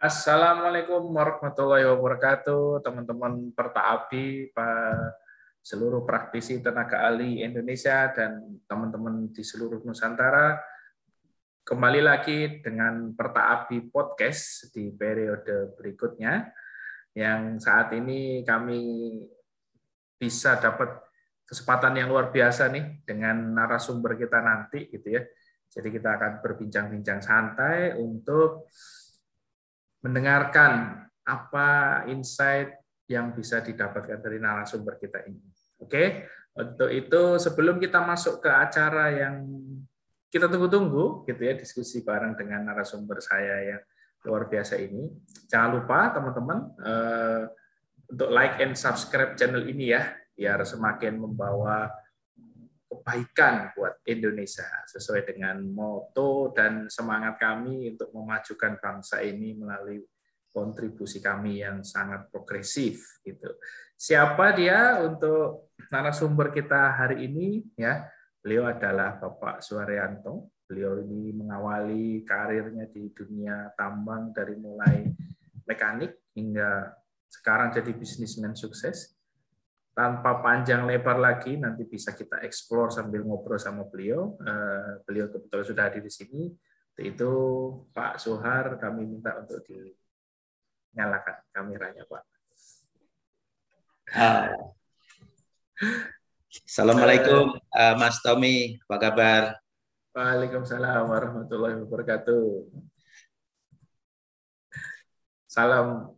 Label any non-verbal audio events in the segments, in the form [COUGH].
Assalamualaikum warahmatullahi wabarakatuh, teman-teman Pertaapi, Pak seluruh praktisi tenaga ahli Indonesia dan teman-teman di seluruh Nusantara. Kembali lagi dengan Pertaapi Podcast di periode berikutnya, yang saat ini kami bisa dapat kesempatan yang luar biasa nih dengan narasumber kita nanti gitu ya. Jadi kita akan berbincang-bincang santai untuk mendengarkan apa insight yang bisa didapatkan dari narasumber kita ini. Oke, untuk itu sebelum kita masuk ke acara yang kita tunggu-tunggu, gitu ya, diskusi bareng dengan narasumber saya yang luar biasa ini. Jangan lupa teman-teman eh, untuk like and subscribe channel ini ya, biar semakin membawa kebaikan buat Indonesia sesuai dengan moto dan semangat kami untuk memajukan bangsa ini melalui kontribusi kami yang sangat progresif gitu. Siapa dia untuk narasumber kita hari ini ya? Beliau adalah Bapak Suharyanto. Beliau ini mengawali karirnya di dunia tambang dari mulai mekanik hingga sekarang jadi bisnismen sukses. Tanpa panjang lebar lagi, nanti bisa kita explore sambil ngobrol sama beliau. Eh, beliau kebetulan sudah hadir di sini. Itu Pak Suhar, kami minta untuk di nyalakan kameranya Pak. Uh, Assalamualaikum uh, Mas Tommy, apa kabar? Waalaikumsalam warahmatullahi wabarakatuh. Salam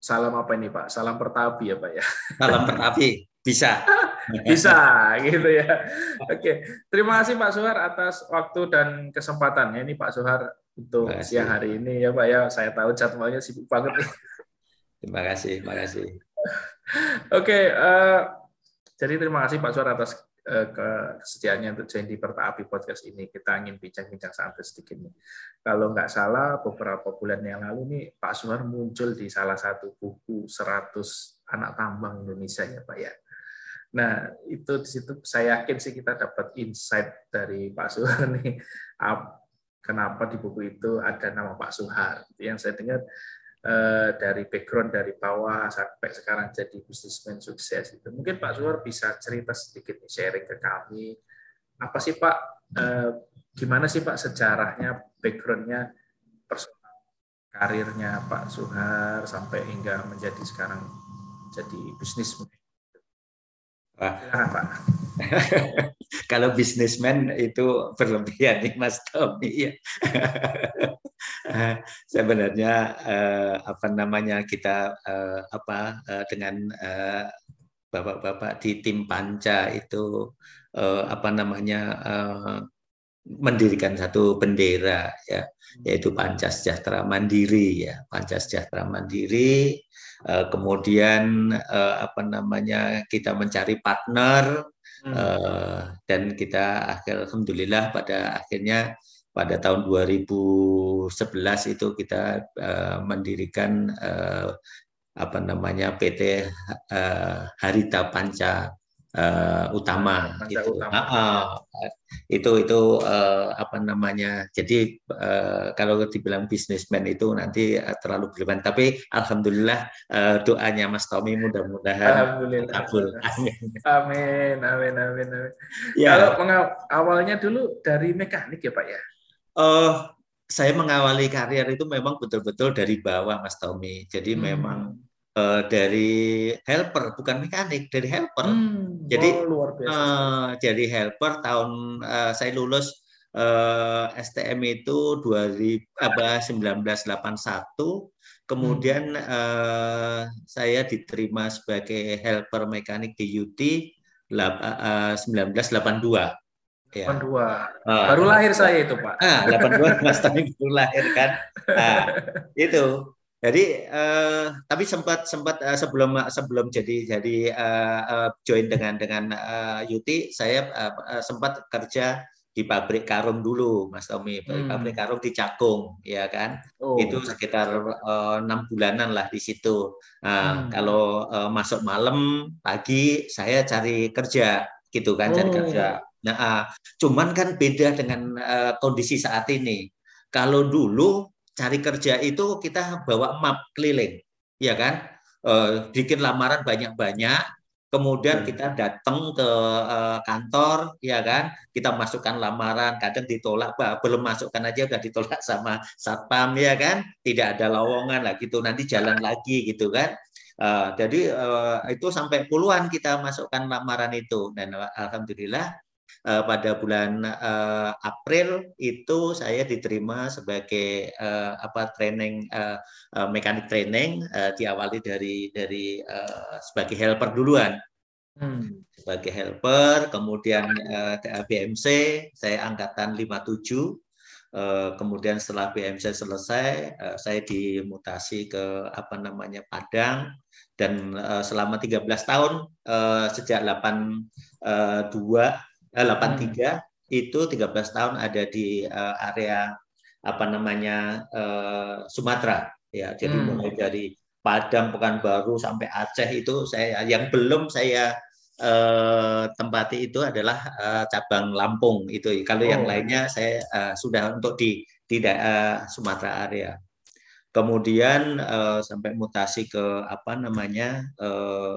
salam apa ini Pak? Salam pertapi ya Pak ya. Salam pertapi, bisa. [LAUGHS] bisa gitu ya. Oke, terima kasih Pak Suhar atas waktu dan kesempatannya. Ini Pak Suhar untuk siang hari ini ya Pak ya. Saya tahu jadwalnya sibuk banget. Terima kasih, terima kasih. Oke, uh, jadi terima kasih Pak Suar atas kesediaannya untuk join di Pertaapi Podcast ini. Kita ingin bincang-bincang santai sedikit nih. Kalau nggak salah, beberapa bulan yang lalu nih Pak Suar muncul di salah satu buku 100 anak tambang Indonesia ya Pak ya. Nah, itu di situ saya yakin sih kita dapat insight dari Pak Suhar nih kenapa di buku itu ada nama Pak Suhar. Yang saya dengar eh, dari background dari bawah sampai sekarang jadi bisnismen sukses itu. Mungkin Pak Suhar bisa cerita sedikit sharing ke kami. Apa sih Pak? Eh, gimana sih Pak sejarahnya, backgroundnya, personal karirnya Pak Suhar sampai hingga menjadi sekarang jadi bisnismen. Silakan Pak. [LAUGHS] Kalau bisnismen itu berlebihan nih Mas Tommy ya. [LAUGHS] [LAUGHS] Sebenarnya eh, apa namanya kita eh, apa eh, dengan eh, bapak-bapak di tim panca itu eh, apa namanya eh, mendirikan satu bendera ya yaitu Panca Sejahtera Mandiri ya Panca Sejahtera Mandiri. Eh, kemudian uh, apa namanya kita mencari partner uh, dan kita akhir alhamdulillah pada akhirnya pada tahun 2011 itu kita uh, mendirikan uh, apa namanya PT uh, Harita Panca uh, utama itu utama. Uh, uh, itu itu uh, apa namanya jadi uh, kalau dibilang bisnismen itu nanti uh, terlalu berlebihan tapi alhamdulillah uh, doanya Mas Tommy mudah-mudahan kabul amin amin amin amin, amin. Ya. kalau awalnya dulu dari mekanik ya Pak ya uh, saya mengawali karir itu memang betul-betul dari bawah Mas Tommy jadi hmm. memang uh, dari helper bukan mekanik dari helper hmm, jadi oh, luar biasa. Uh, jadi helper tahun uh, saya lulus uh, STM itu 2000 apa 1981 kemudian hmm. uh, saya diterima sebagai helper mekanik di UT uh, 1982 Ya. 82. Uh, baru lahir saya itu, Pak. Ah, 82 Mas Tami baru lahir kan. Nah, itu. Jadi uh, tapi sempat sempat uh, sebelum sebelum jadi jadi uh, uh, join dengan dengan uh, Yuti saya uh, sempat kerja di pabrik karung dulu Mas Tommy hmm. pabrik karung di Cakung ya kan oh. itu sekitar enam uh, bulanan lah di situ nah, hmm. kalau uh, masuk malam pagi saya cari kerja gitu kan oh. cari kerja nah uh, cuman kan beda dengan uh, kondisi saat ini. Kalau dulu cari kerja itu kita bawa map keliling, ya kan? Uh, bikin lamaran banyak-banyak, kemudian kita datang ke uh, kantor ya kan? Kita masukkan lamaran kadang ditolak bah, belum masukkan aja udah ditolak sama satpam ya kan? Tidak ada lowongan lah gitu nanti jalan lagi gitu kan? Uh, jadi uh, itu sampai puluhan kita masukkan lamaran itu. Dan alhamdulillah uh, pada bulan uh, April itu saya diterima sebagai uh, apa training uh, uh, mekanik training uh, diawali dari dari uh, sebagai helper duluan hmm. sebagai helper, kemudian uh, eh, BMC saya angkatan 57. Uh, kemudian setelah BMC selesai, uh, saya dimutasi ke apa namanya Padang dan uh, selama 13 tahun uh, sejak 82 uh, 83 hmm. itu 13 tahun ada di uh, area apa namanya uh, Sumatera ya. Jadi hmm. mulai dari Padang, Pekanbaru sampai Aceh itu saya yang belum saya eh, tempati itu adalah eh, cabang Lampung itu. Kalau oh. yang lainnya saya eh, sudah untuk di di daerah Sumatera area. Kemudian eh, sampai mutasi ke apa namanya eh,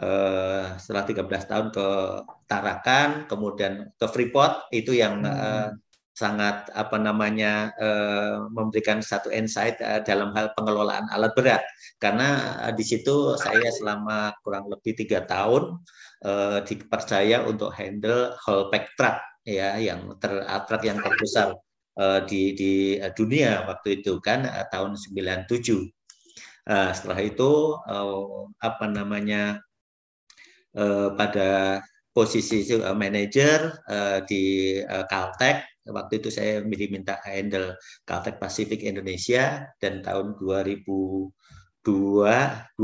eh, setelah 13 tahun ke Tarakan, kemudian ke Freeport itu yang hmm. eh, sangat apa namanya eh, memberikan satu insight eh, dalam hal pengelolaan alat berat karena eh, di situ saya selama kurang lebih tiga tahun uh, dipercaya untuk handle whole pack truck ya yang ter truk yang terbesar uh, di di dunia waktu itu kan uh, tahun 97. Uh, setelah itu uh, apa namanya uh, pada posisi uh, manajer uh, di Caltech waktu itu saya diminta handle Caltech Pacific Indonesia dan tahun 2002 2002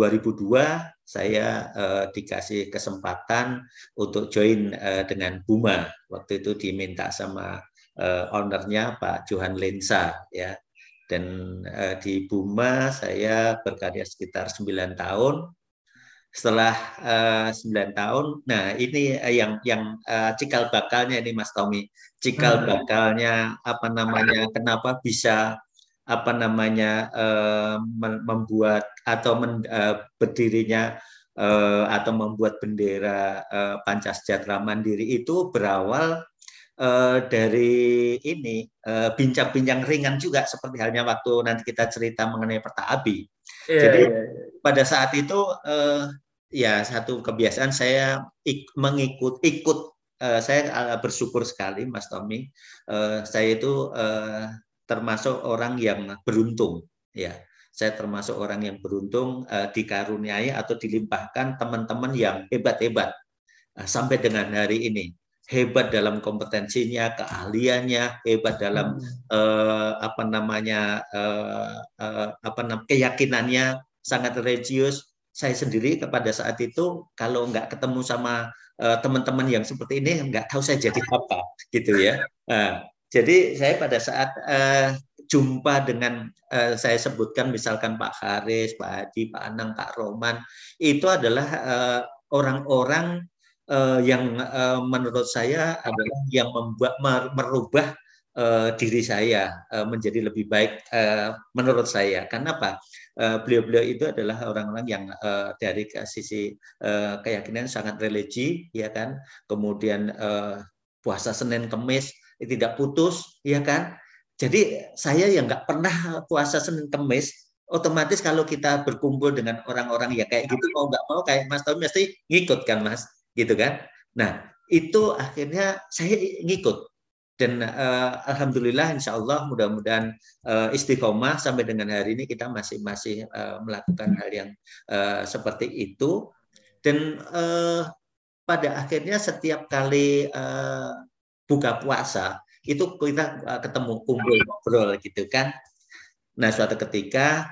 saya dikasih kesempatan untuk join dengan Buma. Waktu itu diminta sama ownernya Pak Johan Lensa ya. Dan di Buma saya berkarya sekitar 9 tahun. Setelah uh, 9 tahun, nah ini uh, yang yang uh, cikal bakalnya ini Mas Tommy. Cikal hmm. bakalnya apa namanya? Kenapa bisa apa namanya uh, membuat atau men, uh, berdirinya uh, atau membuat bendera uh, Pancasila Mandiri itu berawal uh, dari ini bincang-bincang uh, ringan juga seperti halnya waktu nanti kita cerita mengenai Perta Abi. Yeah, Jadi yeah, yeah. pada saat itu uh, ya satu kebiasaan saya ik, mengikut ikut uh, saya bersyukur sekali Mas Tommy. Uh, saya itu uh, termasuk orang yang beruntung ya saya termasuk orang yang beruntung uh, dikaruniai atau dilimpahkan teman-teman yang hebat-hebat uh, sampai dengan hari ini hebat dalam kompetensinya keahliannya hebat dalam uh, apa namanya uh, uh, apa namanya keyakinannya sangat religius. Saya sendiri kepada saat itu kalau nggak ketemu sama teman-teman yang seperti ini nggak tahu saya jadi apa gitu ya. Uh, jadi saya pada saat uh, jumpa dengan uh, saya sebutkan misalkan Pak Haris, Pak Haji, Pak Anang, Pak Roman, itu adalah uh, orang-orang uh, yang uh, menurut saya adalah yang membuat merubah uh, diri saya uh, menjadi lebih baik uh, menurut saya. Karena apa? beliau-beliau itu adalah orang-orang yang uh, dari sisi uh, keyakinan sangat religi, ya kan. Kemudian uh, puasa Senin Kemis tidak putus, ya kan? Jadi saya yang nggak pernah puasa Senin Kemis, otomatis kalau kita berkumpul dengan orang-orang ya kayak gitu mau nggak mau kayak Mas Tommy mesti ngikut kan Mas, gitu kan? Nah itu akhirnya saya ngikut dan uh, alhamdulillah insya Allah mudah-mudahan uh, istiqomah sampai dengan hari ini kita masih masih uh, melakukan hal yang uh, seperti itu dan uh, pada akhirnya setiap kali uh, buka puasa itu kita ketemu kumpul ngobrol gitu kan. Nah suatu ketika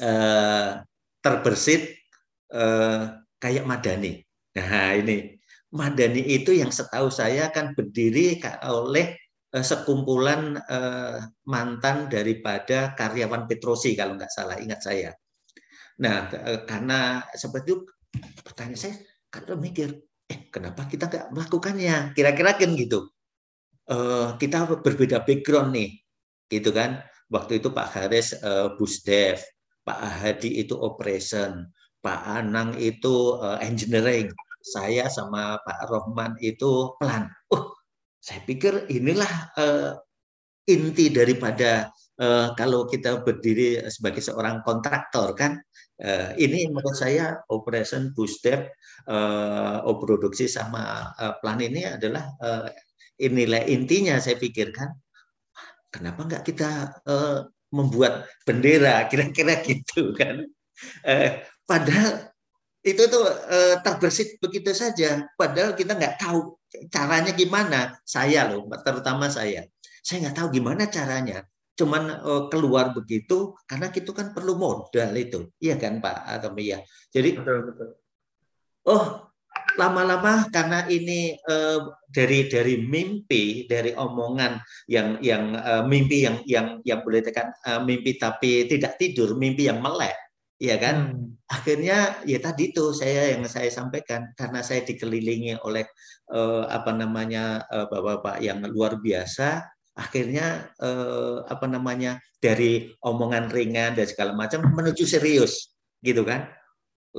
uh, terbersit uh, kayak Madani. Nah ini Madani itu yang setahu saya kan berdiri oleh uh, sekumpulan uh, mantan daripada karyawan Petrosi kalau nggak salah ingat saya. Nah karena seperti itu pertanyaan saya kan mikir eh kenapa kita nggak melakukannya? Kira-kira kan gitu. Kita berbeda background nih. gitu kan. Waktu itu Pak Haris uh, Busdev, Pak Hadi itu operation, Pak Anang itu uh, engineering, saya sama Pak Rohman itu plan. Oh, saya pikir inilah uh, inti daripada uh, kalau kita berdiri sebagai seorang kontraktor kan. Uh, ini menurut saya operation Busdev, uh, produksi sama uh, plan ini adalah uh, inilah intinya saya pikirkan kenapa nggak kita uh, membuat bendera kira-kira gitu kan eh, padahal itu tuh eh, terbersit begitu saja. Padahal kita nggak tahu caranya gimana. Saya loh terutama saya. Saya nggak tahu gimana caranya. Cuman eh, keluar begitu karena itu kan perlu modal itu. Iya kan Pak? Atau Mia jadi betul betul. Oh lama-lama karena ini uh, dari dari mimpi dari omongan yang yang uh, mimpi yang yang yang boleh tekan uh, mimpi tapi tidak tidur mimpi yang melek ya kan? Hmm. akhirnya ya tadi itu saya yang saya sampaikan karena saya dikelilingi oleh uh, apa namanya uh, bapak-bapak yang luar biasa akhirnya uh, apa namanya dari omongan ringan dan segala macam menuju serius gitu kan?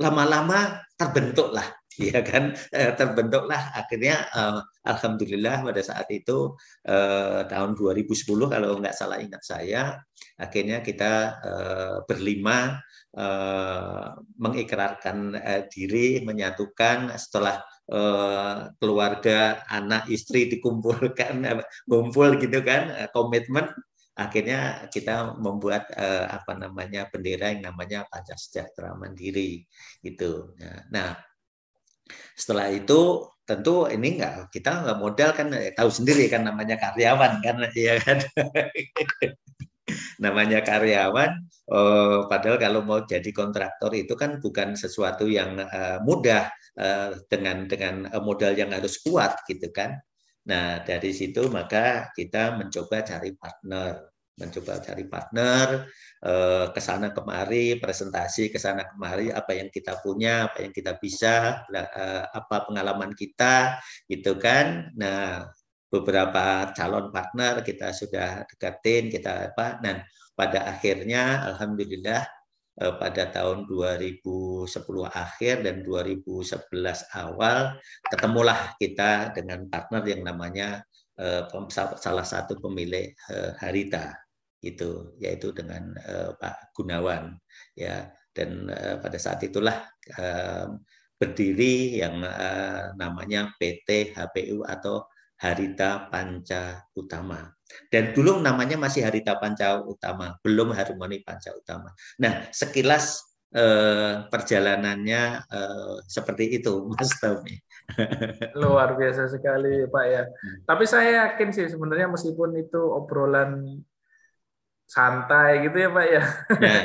Lama-lama terbentuklah [LAUGHS] ya kan? Eh, terbentuklah. Akhirnya uh, alhamdulillah pada saat itu uh, tahun 2010 kalau nggak salah ingat saya akhirnya kita uh, berlima mengikrarkan uh, diri menyatukan setelah uh, keluarga anak istri dikumpulkan kumpul gitu kan komitmen akhirnya kita membuat uh, apa namanya bendera yang namanya Pancasila Sejahtera Mandiri itu. Nah, setelah itu tentu ini enggak kita nggak modal kan eh, tahu sendiri kan namanya karyawan kan ya kan [LAUGHS] namanya karyawan oh, padahal kalau mau jadi kontraktor itu kan bukan sesuatu yang uh, mudah uh, dengan dengan modal yang harus kuat gitu kan. Nah dari situ maka kita mencoba cari partner mencoba cari partner ke sana kemari presentasi ke sana kemari apa yang kita punya apa yang kita bisa apa pengalaman kita gitu kan. Nah beberapa calon partner kita sudah deketin kita apa dan pada akhirnya alhamdulillah eh, pada tahun 2010 akhir dan 2011 awal ketemulah kita dengan partner yang namanya salah satu pemilik Harita itu yaitu dengan Pak Gunawan ya. Dan pada saat itulah berdiri yang namanya PT HPU atau Harita Panca Utama. Dan dulu namanya masih Harita Panca Utama, belum Harmoni Panca Utama. Nah, sekilas eh, perjalanannya eh, seperti itu, Mas Tommy. [LAUGHS] Luar biasa sekali, Pak ya. Hmm. Tapi saya yakin sih sebenarnya meskipun itu obrolan santai gitu ya Pak ya. ya.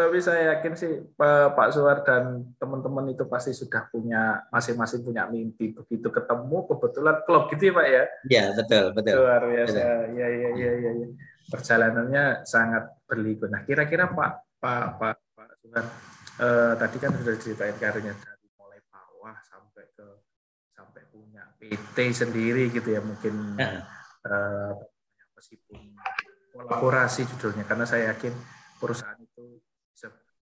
Tapi saya yakin sih Pak Suwar dan teman-teman itu pasti sudah punya masing-masing punya mimpi begitu ketemu kebetulan klub gitu ya Pak ya. Iya betul betul. Luar biasa. Ya ya ya ya. ya. Perjalanannya sangat berliku. Nah kira-kira Pak Pak Pak Pak Suwar eh, tadi kan sudah ceritain karirnya dari mulai bawah sampai ke sampai punya PT sendiri gitu ya mungkin ya. Eh, meskipun kolaborasi judulnya karena saya yakin perusahaan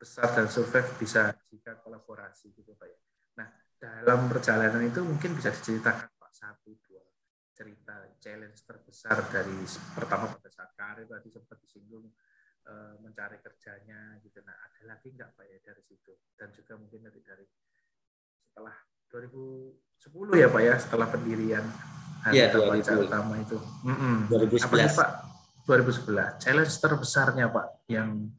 besar dan survive bisa jika kolaborasi gitu Pak ya. Nah, dalam perjalanan itu mungkin bisa diceritakan Pak satu dua cerita challenge terbesar dari pertama pada saat karir tadi sempat disinggung e, mencari kerjanya gitu. Nah, ada lagi nggak Pak ya dari situ dan juga mungkin dari dari setelah 2010 ya Pak ya setelah pendirian Hari ya, Utama itu. Mm -mm. 2011. Apa Pak 2011 challenge terbesarnya Pak yang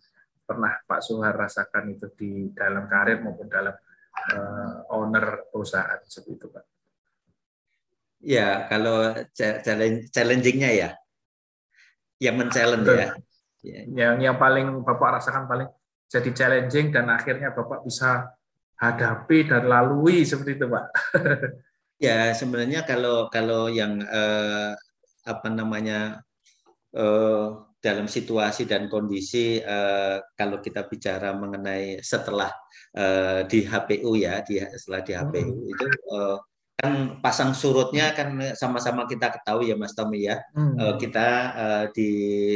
pernah Pak Suhar rasakan itu di dalam karir maupun dalam uh, owner perusahaan seperti itu Pak. Ya, kalau challenge challengingnya ya, yang men-challenge ya. Yang yang paling Bapak rasakan paling jadi challenging dan akhirnya Bapak bisa hadapi dan lalui seperti itu Pak. ya, sebenarnya kalau kalau yang eh, apa namanya uh, dalam situasi dan kondisi uh, kalau kita bicara mengenai setelah uh, di HPU ya di setelah di HPU hmm. itu uh, kan pasang surutnya kan sama-sama kita ketahui ya Mas Tommy ya. Hmm. Uh, kita uh, di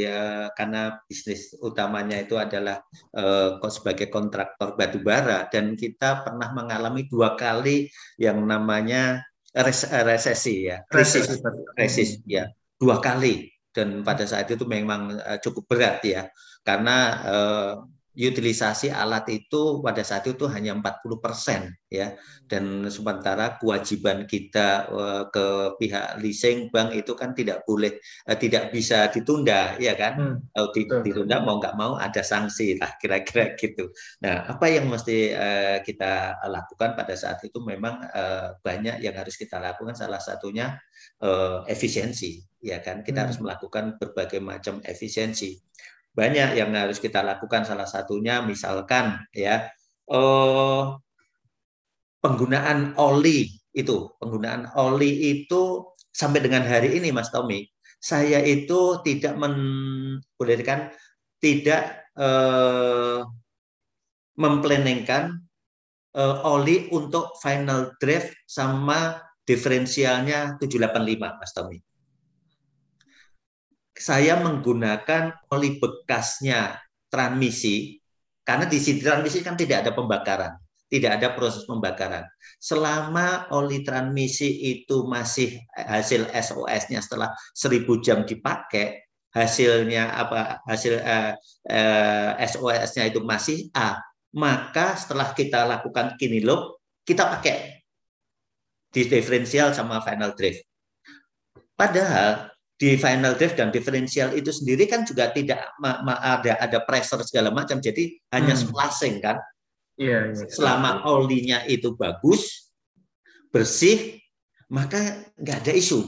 uh, karena bisnis utamanya itu adalah uh, sebagai kontraktor batu bara dan kita pernah mengalami dua kali yang namanya res resesi ya, krisis, krisis ya, dua kali dan pada saat itu memang uh, cukup berat ya. Karena uh, utilisasi alat itu pada saat itu hanya 40 persen ya. Dan sementara kewajiban kita uh, ke pihak leasing bank itu kan tidak boleh uh, tidak bisa ditunda ya kan? Hmm. ditunda mau nggak mau ada sanksi lah kira-kira gitu. Nah apa yang mesti uh, kita lakukan pada saat itu memang banyak yang harus kita lakukan. Salah satunya efisiensi ya kan? Kita hmm. harus melakukan berbagai macam efisiensi banyak yang harus kita lakukan salah satunya misalkan ya eh, penggunaan oli itu penggunaan oli itu sampai dengan hari ini Mas Tommy saya itu tidak membolehkan tidak eh, memplaningkan eh, oli untuk final drive sama diferensialnya 785 Mas Tommy saya menggunakan oli bekasnya transmisi karena di sini transmisi kan tidak ada pembakaran, tidak ada proses pembakaran. Selama oli transmisi itu masih hasil SOS-nya setelah 1000 jam dipakai, hasilnya apa hasil uh, uh, SOS-nya itu masih A, maka setelah kita lakukan kini loop, kita pakai di diferensial sama final drive. Padahal di final drive dan diferensial itu sendiri kan juga tidak ada ada pressure segala macam jadi hanya hmm. splasing kan yeah, yeah. selama olinya itu bagus bersih maka nggak ada isu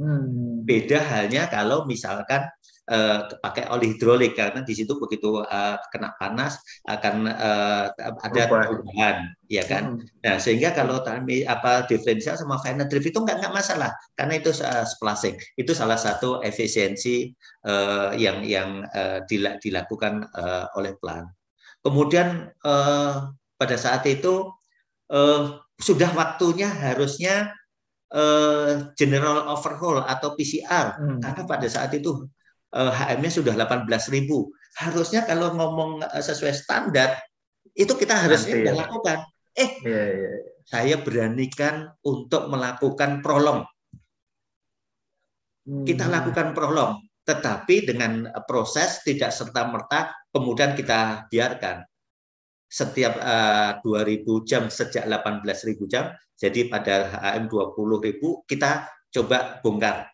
hmm. beda halnya kalau misalkan uh, pakai oli hidrolik karena di situ begitu uh, kena panas akan uh, ada perubahan ya kan? Hmm. nah sehingga kalau tadi apa diferensial sama final drift itu nggak nggak masalah karena itu uh, splasing. Itu salah satu efisiensi uh, yang yang uh, dilakukan uh, oleh plan kemudian uh, pada saat itu uh, sudah waktunya harusnya general overhaul atau PCR hmm. karena pada saat itu HM-nya eh, sudah 18.000. Harusnya kalau ngomong eh, sesuai standar itu kita harus ya. lakukan. Eh, ya, ya. saya beranikan untuk melakukan prolong. Hmm. Kita lakukan prolong, tetapi dengan proses tidak serta merta kemudian kita biarkan setiap uh, eh, 2000 jam sejak 18.000 jam jadi pada HM 20.000 kita coba bongkar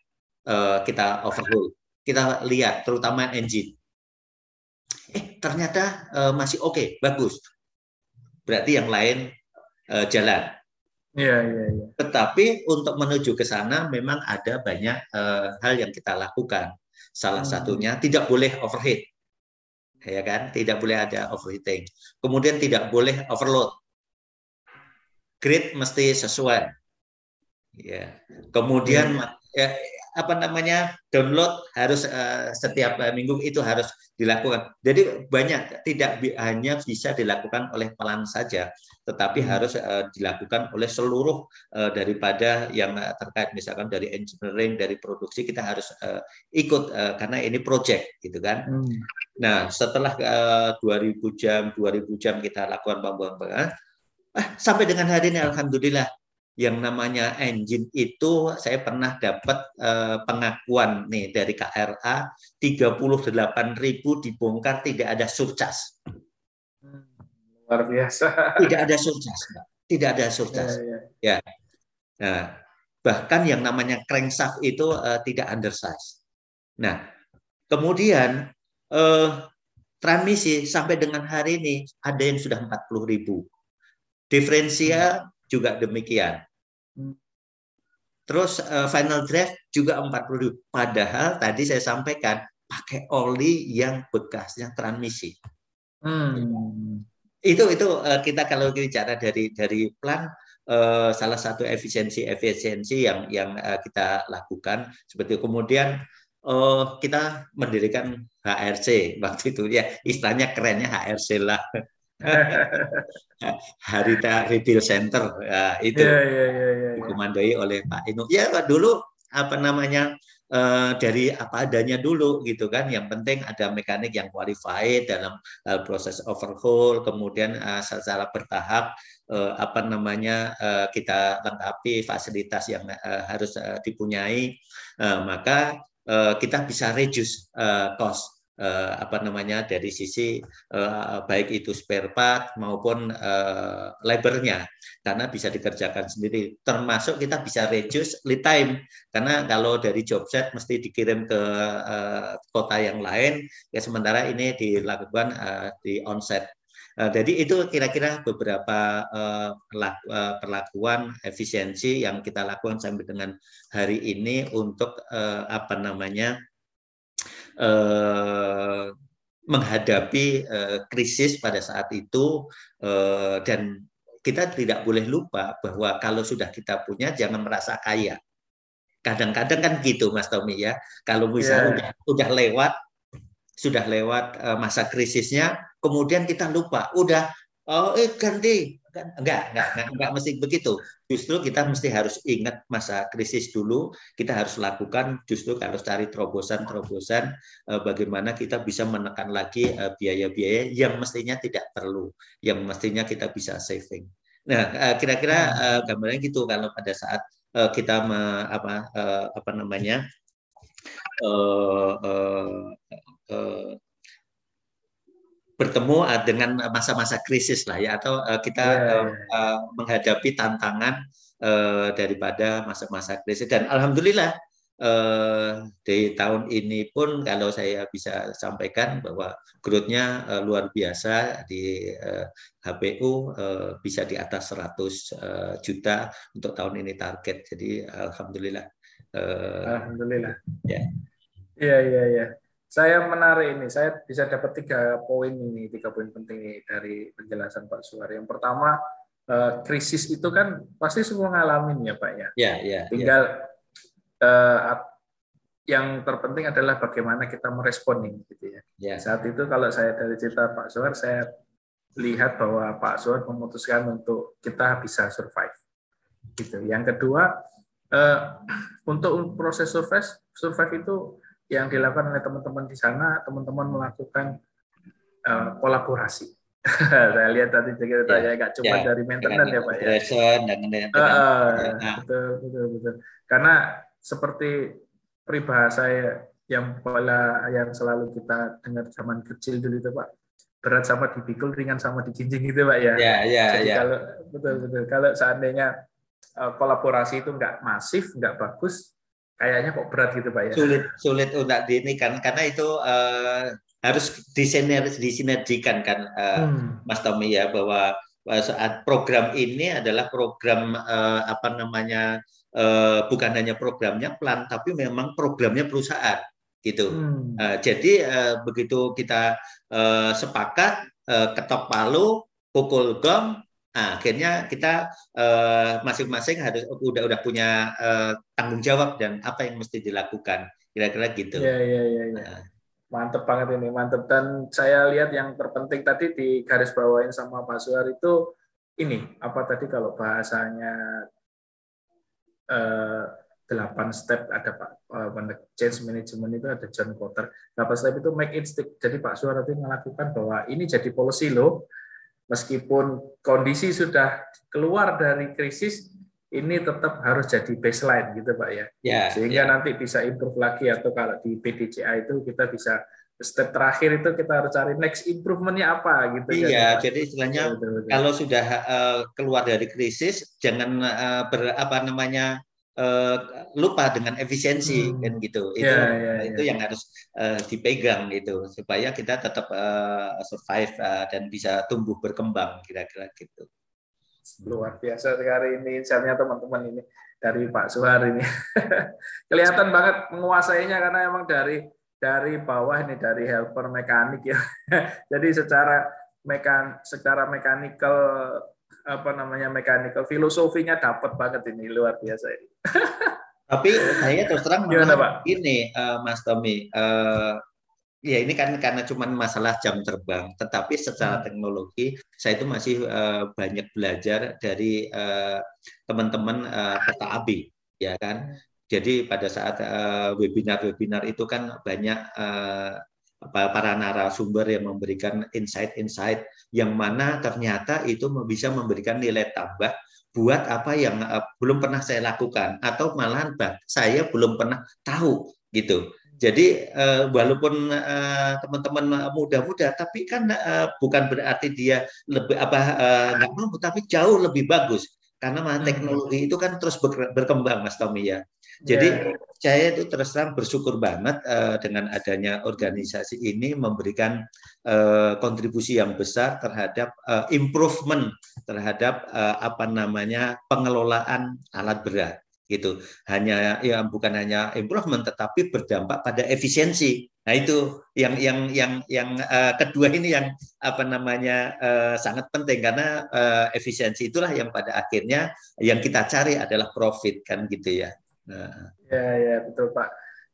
uh, kita overhaul kita lihat terutama engine. Eh ternyata uh, masih oke, okay, bagus. Berarti yang lain uh, jalan. Iya, iya, iya. Tetapi untuk menuju ke sana memang ada banyak uh, hal yang kita lakukan. Salah hmm. satunya tidak boleh overheat. Ya kan? Tidak boleh ada overheating. Kemudian tidak boleh overload. Grid mesti sesuai. Ya. Kemudian ya, apa namanya download harus uh, setiap uh, minggu itu harus dilakukan. Jadi banyak tidak hanya bisa dilakukan oleh pelan saja, tetapi hmm. harus uh, dilakukan oleh seluruh uh, daripada yang terkait misalkan dari engineering, dari produksi kita harus uh, ikut uh, karena ini project gitu kan. Hmm. Nah, setelah uh, 2000 jam, 2000 jam kita lakukan pembuangan ah, sampai dengan hari ini alhamdulillah yang namanya engine itu saya pernah dapat eh, pengakuan nih dari KRA 38.000 dibongkar tidak ada surcas. Luar biasa. Tidak ada surcas, Tidak ada surcas. Ya, ya. ya. Nah, bahkan yang namanya crankshaft itu uh, tidak undersize. Nah, kemudian uh, transmisi sampai dengan hari ini ada yang sudah 40.000. Diferensial juga demikian. Terus uh, final draft juga 40 Padahal tadi saya sampaikan pakai oli yang bekasnya transmisi. Hmm. Itu itu uh, kita kalau bicara dari dari plan uh, salah satu efisiensi efisiensi yang yang uh, kita lakukan seperti kemudian uh, kita mendirikan HRC waktu itu ya istilahnya kerennya HRC lah [LAUGHS] Harita Rebuild Center ya, itu yeah, yeah, yeah, yeah, dikomandoi oleh Pak Inu. Ya dulu apa namanya uh, dari apa adanya dulu gitu kan. Yang penting ada mekanik yang qualified dalam uh, proses overhaul, kemudian uh, secara bertahap uh, apa namanya uh, kita lengkapi fasilitas yang uh, harus uh, dipunyai, uh, maka uh, kita bisa reduce uh, cost uh, apa namanya dari sisi uh, baik itu spare part maupun uh, labornya karena bisa dikerjakan sendiri. Termasuk kita bisa reduce lead time. Karena kalau dari job set mesti dikirim ke uh, kota yang lain ya sementara ini dilakukan uh, di onset. Uh, jadi itu kira-kira beberapa uh, perlakuan efisiensi yang kita lakukan sampai dengan hari ini untuk uh, apa namanya eh, menghadapi eh, krisis pada saat itu eh, dan kita tidak boleh lupa bahwa kalau sudah kita punya jangan merasa kaya. Kadang-kadang kan gitu Mas Tommy ya. Kalau misalnya yeah. udah, udah lewat sudah lewat masa krisisnya, kemudian kita lupa, udah oh eh ganti kan enggak, enggak, enggak, enggak mesti begitu. Justru kita mesti harus ingat masa krisis dulu, kita harus lakukan justru harus cari terobosan-terobosan eh, bagaimana kita bisa menekan lagi eh, biaya-biaya yang mestinya tidak perlu, yang mestinya kita bisa saving. Nah, eh, kira-kira uh, gambarnya gitu kalau pada saat uh, kita me, apa uh, apa namanya uh, uh, uh, bertemu uh, dengan masa-masa krisis lah ya atau uh, kita yeah. uh, uh, menghadapi tantangan uh, daripada masa-masa krisis. Dan alhamdulillah uh, di tahun ini pun kalau saya bisa sampaikan bahwa growth-nya uh, luar biasa di uh, HPU uh, bisa di atas 100 uh, juta untuk tahun ini target. Jadi alhamdulillah uh, alhamdulillah. ya. Iya iya iya saya menarik ini, saya bisa dapat tiga poin ini, tiga poin penting ini dari penjelasan Pak Suwar. Yang pertama, eh, krisis itu kan pasti semua ngalamin ya Pak ya. Ya, ya. Tinggal ya. yang terpenting adalah bagaimana kita merespon ini, gitu ya. ya. Saat itu kalau saya dari cerita Pak Suwar, saya lihat bahwa Pak Suwar memutuskan untuk kita bisa survive. Gitu. Yang kedua, eh, untuk proses survive, survive itu yang dilakukan oleh teman-teman di sana, teman-teman melakukan uh, kolaborasi. [LAUGHS] saya lihat tadi kita ya, ya nggak cuma ya, dari maintenance ya pak ya. Dan, dan, uh, betul betul betul. Karena seperti peribahasa yang pola yang selalu kita dengar zaman kecil dulu itu pak berat sama dipikul ringan sama dijinjing gitu pak ya. Ya ya Jadi ya. kalau betul betul kalau seandainya uh, kolaborasi itu nggak masif nggak bagus kayaknya kok berat gitu pak ya sulit sulit untuk di ini kan karena itu uh, harus disinergikan kan uh, hmm. Mas Tommy ya bahwa saat program ini adalah program uh, apa namanya uh, bukan hanya programnya plan tapi memang programnya perusahaan gitu hmm. uh, jadi uh, begitu kita uh, sepakat uh, ketok palu pukul gong Nah, akhirnya kita eh, masing-masing uh, harus udah udah punya uh, tanggung jawab dan apa yang mesti dilakukan. Kira-kira gitu. Iya, iya, iya. Ya. Nah. Mantep banget ini, mantep. Dan saya lihat yang terpenting tadi di garis bawain sama Pak Suar itu ini apa tadi kalau bahasanya uh, delapan step ada Pak uh, change management itu ada John Kotter. Delapan step itu make it stick. Jadi Pak Suar tadi melakukan bahwa ini jadi policy loh meskipun kondisi sudah keluar dari krisis, ini tetap harus jadi baseline gitu Pak ya. ya Sehingga ya. nanti bisa improve lagi atau kalau di PDCA itu kita bisa step terakhir itu kita harus cari next improvementnya apa gitu iya kan, jadi istilahnya betul, betul. kalau sudah uh, keluar dari krisis jangan uh, ber apa namanya uh, lupa dengan efisiensi hmm. kan gitu itu yeah, yeah, itu yeah. yang harus uh, dipegang itu supaya kita tetap uh, survive uh, dan bisa tumbuh berkembang kira-kira gitu luar biasa sekali ini insightnya teman-teman ini dari Pak Suhar ini [LAUGHS] kelihatan banget menguasainya karena emang dari dari bawah ini dari helper mekanik ya [LAUGHS] jadi secara mekan secara mekanikal apa namanya mechanical filosofinya dapat banget ini luar biasa ini. [LAUGHS] Tapi saya terus terang Gimana, Pak? ini uh, Mas Tommy uh, ya ini kan karena cuma masalah jam terbang, tetapi secara hmm. teknologi saya itu masih uh, banyak belajar dari uh, teman-teman uh, kereta api, ya kan. Jadi pada saat webinar-webinar uh, itu kan banyak uh, para narasumber yang memberikan insight-insight yang mana ternyata itu bisa memberikan nilai tambah buat apa yang uh, belum pernah saya lakukan atau malahan saya belum pernah tahu gitu. Jadi uh, walaupun uh, teman-teman muda-muda, tapi kan bukan berarti dia lebih apa nggak mampu, tapi jauh lebih bagus karena hmm. teknologi itu kan terus berkembang, Mas Tommy ya. Jadi yeah. saya itu terus terang bersyukur banget uh, dengan adanya organisasi ini memberikan uh, kontribusi yang besar terhadap uh, improvement terhadap uh, apa namanya pengelolaan alat berat gitu. Hanya ya bukan hanya improvement tetapi berdampak pada efisiensi. Nah itu yang yang yang yang uh, kedua ini yang apa namanya uh, sangat penting. Karena uh, efisiensi itulah yang pada akhirnya yang kita cari adalah profit kan gitu ya. Nah. ya ya betul pak.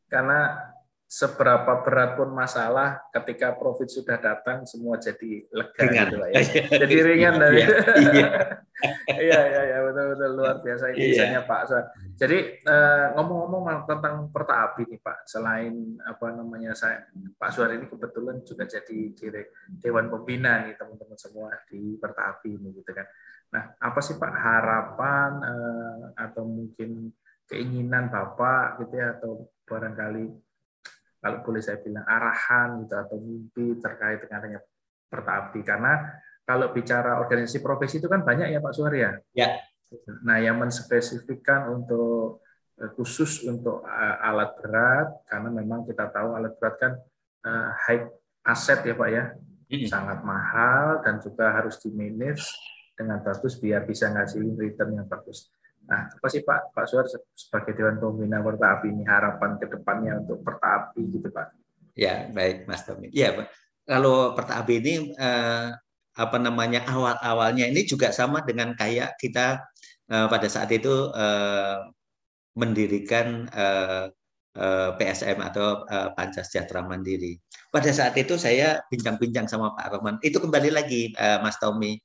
Karena seberapa berat pun masalah ketika profit sudah datang semua jadi lega ringan. gitu ya. [LAUGHS] jadi ringan dari iya, iya. [LAUGHS] iya iya iya betul betul luar biasa ini iya. Pak jadi eh, ngomong-ngomong tentang perta api nih Pak selain apa namanya saya Pak Suar ini kebetulan juga jadi dewan pembina nih teman-teman semua di perta api ini gitu kan nah apa sih Pak harapan eh, atau mungkin keinginan Bapak gitu ya atau barangkali kalau boleh saya bilang arahan gitu atau mimpi terkait dengan adanya pertapi karena kalau bicara organisasi profesi itu kan banyak ya Pak Suharya. Ya. Nah, yang menspesifikkan untuk eh, khusus untuk eh, alat berat karena memang kita tahu alat berat kan uh, high aset ya Pak ya. Hmm. Sangat mahal dan juga harus di manage dengan bagus biar bisa ngasih return yang bagus. Nah, apa sih Pak Pak Suar sebagai Dewan Pembina Perta Api ini harapan ke depannya untuk Perta Api gitu Pak? Ya, baik Mas Tommy. Ya, Pak. Kalau Perta Api ini eh, apa namanya awal-awalnya ini juga sama dengan kayak kita eh, pada saat itu eh, mendirikan eh, eh PSM atau eh, Pancasila Mandiri. Pada saat itu saya bincang-bincang sama Pak Roman. Itu kembali lagi eh, Mas Tommy.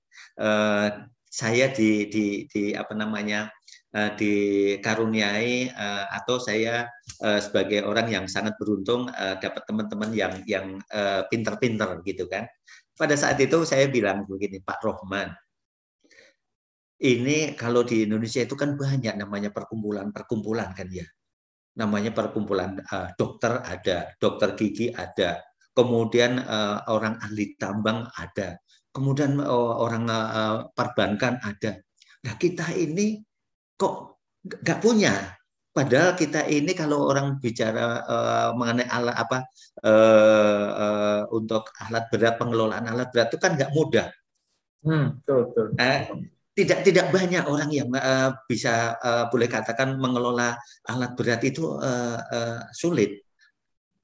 saya di, di, di apa namanya uh, dikaruniai uh, atau saya uh, sebagai orang yang sangat beruntung dapat teman-teman yang yang pinter-pinter gitu kan. Pada saat itu saya bilang begini, Pak Rohman, ini kalau di Indonesia itu kan banyak namanya perkumpulan-perkumpulan kan ya. Namanya perkumpulan dokter ada, dokter gigi ada, kemudian orang ahli tambang ada, kemudian orang perbankan ada. Nah kita ini kok nggak punya? Padahal kita ini kalau orang bicara uh, mengenai alat apa uh, uh, untuk alat berat pengelolaan alat berat itu kan nggak mudah. Hmm, betul, betul. Uh, tidak tidak banyak orang yang uh, bisa uh, boleh katakan mengelola alat berat itu uh, uh, sulit.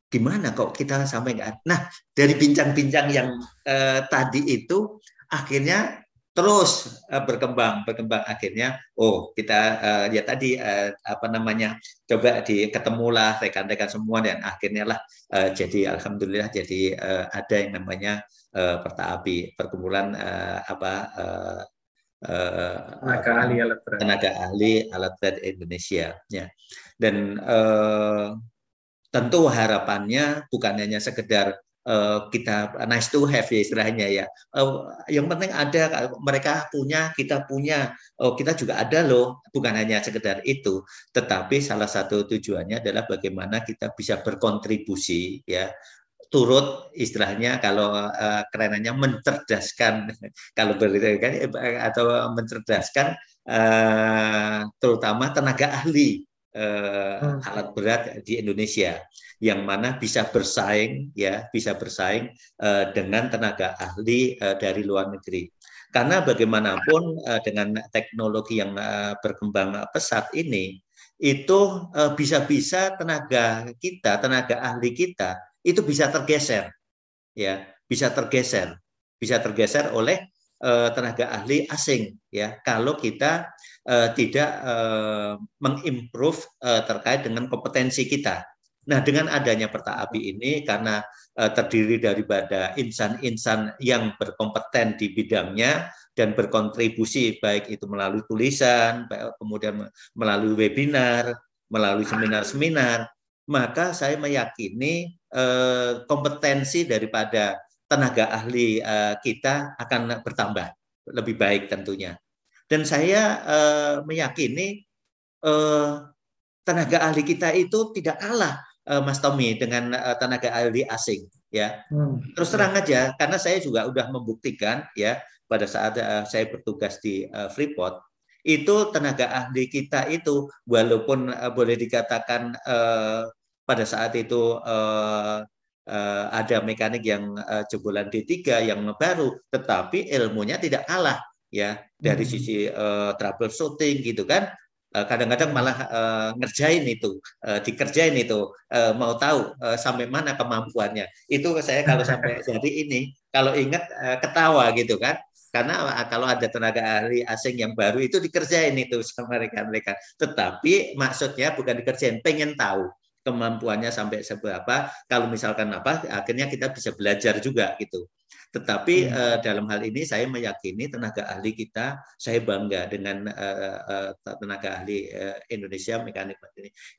Gimana kok kita sampai nggak? Nah dari bincang-bincang yang uh, tadi itu akhirnya terus uh, berkembang berkembang. Akhirnya oh kita uh, ya tadi uh, apa namanya coba di ketemulah rekan-rekan semua dan akhirnya lah uh, jadi alhamdulillah jadi uh, ada yang namanya uh, perta api perkumpulan uh, apa uh, uh, tenaga ahli alat berat. tenaga ahli alat berat Indonesia ya. Dan uh, tentu harapannya bukan hanya sekedar uh, kita nice to have ya istilahnya ya. Uh, yang penting ada mereka punya, kita punya, oh kita juga ada loh. Bukan hanya sekedar itu, tetapi salah satu tujuannya adalah bagaimana kita bisa berkontribusi ya. Turut istilahnya kalau uh, kerenannya mencerdaskan [LAUGHS] kalau kan atau mencerdaskan uh, terutama tenaga ahli uh, alat berat di Indonesia yang mana bisa bersaing ya bisa bersaing uh, dengan tenaga ahli uh, dari luar negeri. Karena bagaimanapun uh, dengan teknologi yang uh, berkembang pesat ini itu bisa-bisa tenaga kita tenaga ahli kita itu bisa tergeser ya bisa tergeser bisa tergeser oleh tenaga ahli asing ya kalau kita tidak mengimprove terkait dengan kompetensi kita Nah, dengan adanya Pertaapi ini karena uh, terdiri daripada insan-insan yang berkompeten di bidangnya dan berkontribusi baik itu melalui tulisan, kemudian melalui webinar, melalui seminar-seminar, maka saya meyakini uh, kompetensi daripada tenaga ahli uh, kita akan bertambah lebih baik tentunya. Dan saya meyakini tenaga ahli kita itu tidak kalah uh, Mas Tommy dengan uh, tenaga ahli asing ya. Hmm. Terus terang aja karena saya juga sudah membuktikan ya pada saat uh, saya bertugas di uh, Freeport itu tenaga ahli kita itu walaupun uh, boleh dikatakan uh, pada saat itu uh, uh, ada mekanik yang uh, jebolan D3 yang baru tetapi ilmunya tidak kalah ya dari hmm. sisi uh, troubleshooting gitu kan kadang-kadang malah uh, ngerjain itu, uh, dikerjain itu, uh, mau tahu uh, sampai mana kemampuannya. Itu saya kalau [LAUGHS] sampai jadi ini, kalau ingat uh, ketawa gitu kan. Karena kalau ada tenaga ahli asing yang baru itu dikerjain itu sama mereka-mereka. Tetapi maksudnya bukan dikerjain, pengen tahu kemampuannya sampai seberapa. Kalau misalkan apa, akhirnya kita bisa belajar juga gitu. Tetapi uh, dalam hal ini saya meyakini tenaga ahli kita, saya bangga dengan uh, uh, tenaga ahli uh, Indonesia, mekanik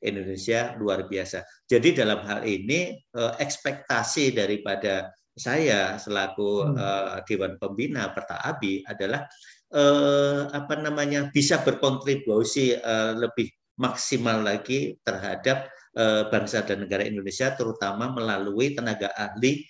Indonesia luar biasa. Jadi dalam hal ini uh, ekspektasi daripada saya selaku uh, Dewan Pembina Pertaabi adalah uh, apa namanya bisa berkontribusi uh, lebih maksimal lagi terhadap bangsa dan negara Indonesia terutama melalui tenaga ahli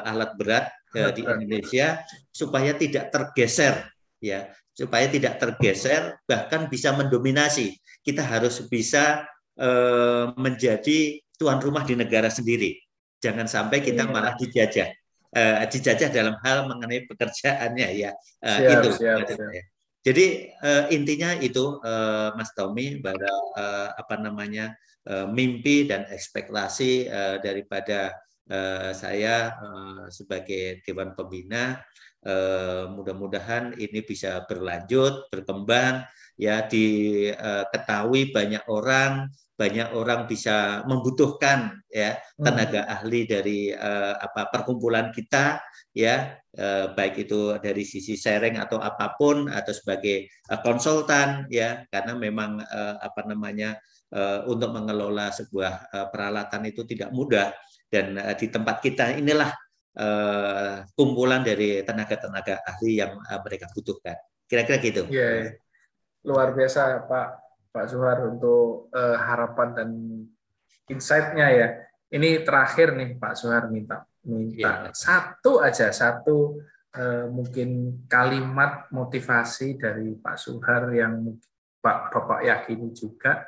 alat berat di Indonesia supaya tidak tergeser ya. Supaya tidak tergeser bahkan bisa mendominasi. Kita harus bisa eh, menjadi tuan rumah di negara sendiri. Jangan sampai kita iya. malah dijajah. Eh, dijajah dalam hal mengenai pekerjaannya ya. Eh, siap, itu siap, siap. jadi eh, intinya itu eh, Mas Tommy pada eh, apa namanya eh, mimpi dan ekspektasi eh, daripada Eh, saya eh, sebagai Dewan Pembina eh, mudah-mudahan ini bisa berlanjut, berkembang, ya diketahui banyak orang, banyak orang bisa membutuhkan ya hmm. tenaga ahli dari apa perkumpulan kita ya baik itu dari sisi sharing atau apa pun atau sebagai konsultan ya karena memang apa namanya untuk mengelola sebuah peralatan itu tidak mudah dan uh, di tempat kita inilah kumpulan dari tenaga-tenaga ahli yang mereka butuhkan. Kira-kira gitu. Iya, yeah. luar biasa Pak Pak Zuhar untuk uh, harapan dan insight-nya ya. Ini terakhir nih Pak Zuhar minta minta yeah. satu aja satu uh, mungkin kalimat motivasi dari Pak Suhar yang Pak Bapak yakini juga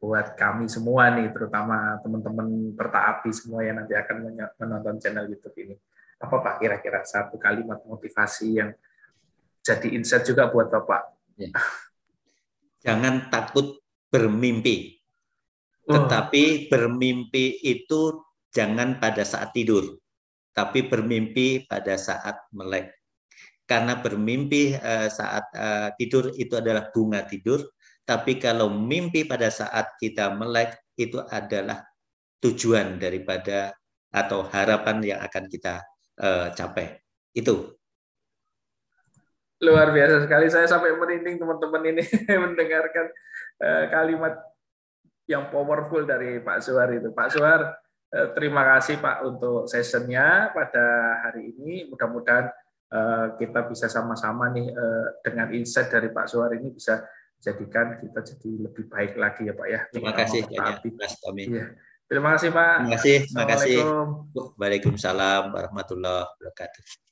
buat kami semua nih, terutama teman-teman Pertaapi semua yang nanti akan menonton channel YouTube ini. Apa Pak kira-kira satu kalimat motivasi yang jadi insight juga buat Bapak? Ya. Jangan takut bermimpi. Oh. Tetapi bermimpi itu jangan pada saat tidur, tapi bermimpi pada saat melek. Karena bermimpi eh, saat eh, tidur itu adalah bunga tidur, tapi kalau mimpi pada saat kita melek itu adalah tujuan daripada atau harapan yang akan kita uh, capai. Itu. Luar biasa sekali. Saya sampai merinding teman-teman ini [LAUGHS] mendengarkan uh, kalimat yang powerful dari Pak Suhar itu. Pak Suhar, uh, terima kasih Pak untuk sessionnya pada hari ini. Mudah-mudahan kita bisa sama-sama nih dengan insight dari Pak Suhar ini bisa jadikan kita jadi lebih baik lagi ya Pak ya. Terima kasih banyak Mas Tommy. Iya. Terima kasih Pak. Terima kasih. Terima kasih. Waalaikumsalam warahmatullahi wabarakatuh.